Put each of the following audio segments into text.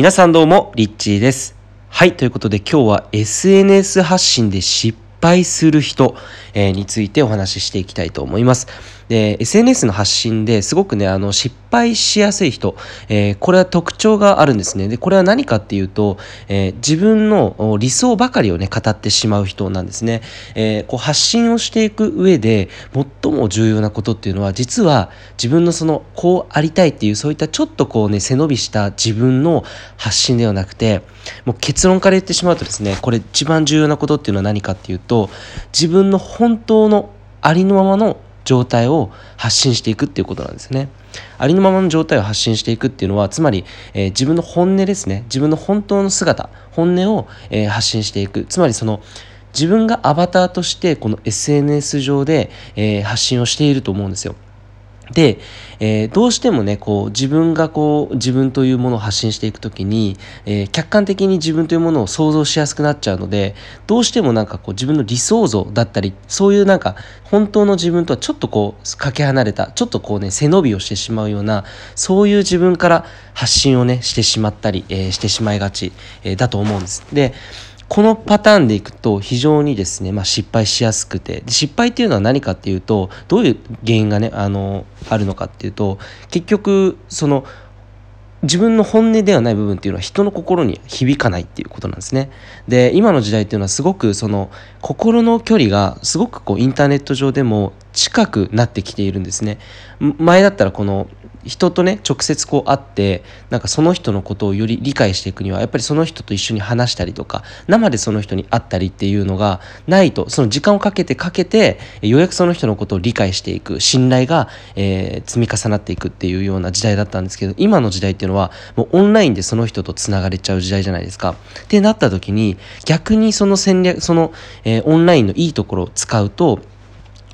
皆さんどうも、リッチーです。はい、ということで今日は SNS 発信で失敗する人、えーについてお話ししていきたいと思います。で、SNS の発信ですごくね、あの、失敗しやすい人、えーこれは特徴があるんですね。で、これは何かっていうと、えー自分の理想ばかりをね、語ってしまう人なんですね。えーこう発信をしていく上で最も重要なことっていうのは、実は自分のその、こうありたいっていう、そういったちょっとこうね、背伸びした自分の発信ではなくて、もう結論から言ってしまうとですね、これ一番重要なことっていうのは何かっていうと、と自分の本当のありのままの状態を発信していくっていうことなんですね。ありのままの状態を発信していくっていうのはつまり、えー自分の本音ですね自分の本当の姿本音を、えー発信していくつまりその自分がアバターとしてこの SNS 上で、えー発信をしていると思うんですよ。で、えーどうしてもねこう自分がこう自分というものを発信していくときに、えー客観的に自分というものを想像しやすくなっちゃうのでどうしてもなんかこう自分の理想像だったりそういうなんか本当の自分とはちょっとこうかけ離れたちょっとこうね背伸びをしてしまうようなそういう自分から発信をねしてしまったり、えーしてしまいがち、えだと思うんです。でこのパターンでいくと非常にですね、まあ、失敗しやすくてで失敗っていうのは何かっていうとどういう原因がねあのあるのかっていうと結局その自分の本音ではない部分っていうのは人の心に響かないっていうことなんですね。で今の時代っていうのはすごくその心の距離がすごくこうインターネット上でも近くなってきているんですね。前だったらこの人とね直接こう会ってなんかその人のことをより理解していくにはやっぱりその人と一緒に話したりとか生でその人に会ったりっていうのがないとその時間をかけてかけてようやくその人のことを理解していく信頼が、えー積み重なっていくっていうような時代だったんですけど今の時代っていうのはもうオンラインでその人とつながれちゃう時代じゃないですか。ってなった時に逆にその戦略その、えーオンラインのいいところを使うと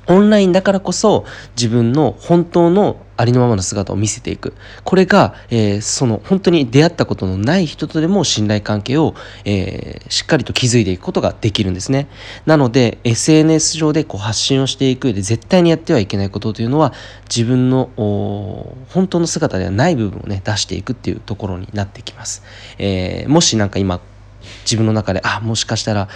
オンラインだからこそ自分の本当のありのままの姿を見せていく。これが、えーその本当に出会ったことのない人とでも信頼関係を、えーしっかりと築いていくことができるんですね。なので SNS 上でこう発信をしていく上で絶対にやってはいけないことというのは自分の本当の姿ではない部分をね出していくっていうところになってきます。えーもしなんか今自分の中であもしかしたら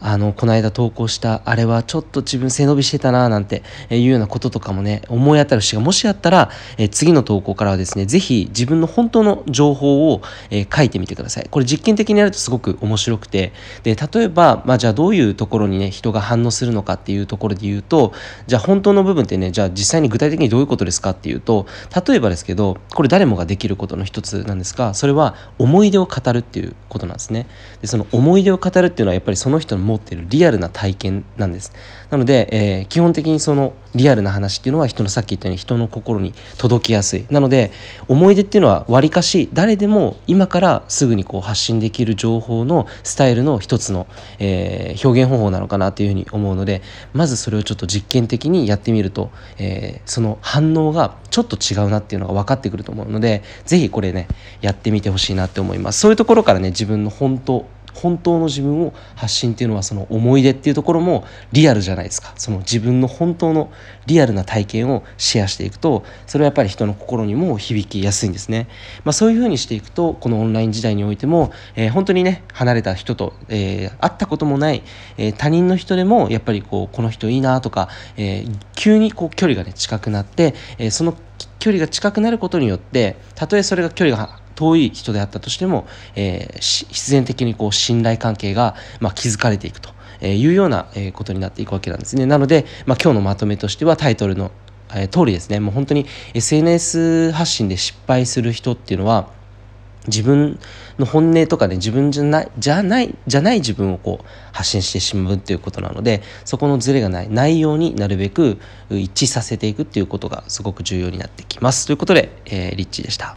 あのこの間投稿したあれはちょっと自分背伸びしてたななんていうようなこととかもね思い当たる節がもしあったら、え次の投稿からはですねぜひ自分の本当の情報を、え書いてみてください。これ実験的にやるとすごく面白くて。で例えば、まあ、じゃあどういうところにね人が反応するのかっていうところで言うとじゃあ本当の部分ってねじゃあ実際に具体的にどういうことですかっていうと例えばですけどこれ誰もができることの一つなんですがそれは思い出を語るっていうことなんですね。でその思い出を語るっていうのはやっぱりその人の持ってるリアルな体験なんです。なので、えー基本的にそのリアルな話っていうのは人のさっき言ったように人の心に届きやすい。なので思い出っていうのはわりかし誰でも今からすぐにこう発信できる情報のスタイルの一つの、えー表現方法なのかなというふうに思うのでまずそれをちょっと実験的にやってみると、えーその反応がちょっと違うなっていうのが分かってくると思うのでぜひこれねやってみてほしいなって思います。そういうところからね自分の本当本当の自分を発信っていうのはその思い出っていうところもリアルじゃないですか。その自分の本当のリアルな体験をシェアしていくとそれはやっぱり人の心にも響きやすいんですね、まあ、そういうふうにしていくとこのオンライン時代においても、えー本当にね離れた人と、えー会ったこともない、えー他人の人でもやっぱりこうこの人いいなとか、え急にこう距離がね近くなって、えその距離が近くなることによってたとえそれが距離が遠い人であったとしても、えー必然的にこう信頼関係が、まあ、築かれていくとえいうようなえことになっていくわけなんですね。なので、まあ、今日のまとめとしてはタイトルの、えー通りですねもう本当に SNS 発信で失敗する人っていうのは自分の本音とかね自分じゃないじゃないじゃない自分をこう発信してしまうっていうことなのでそこのズレがないないようになるべく一致させていくっていうことがすごく重要になってきますということで、えーリッチーでした。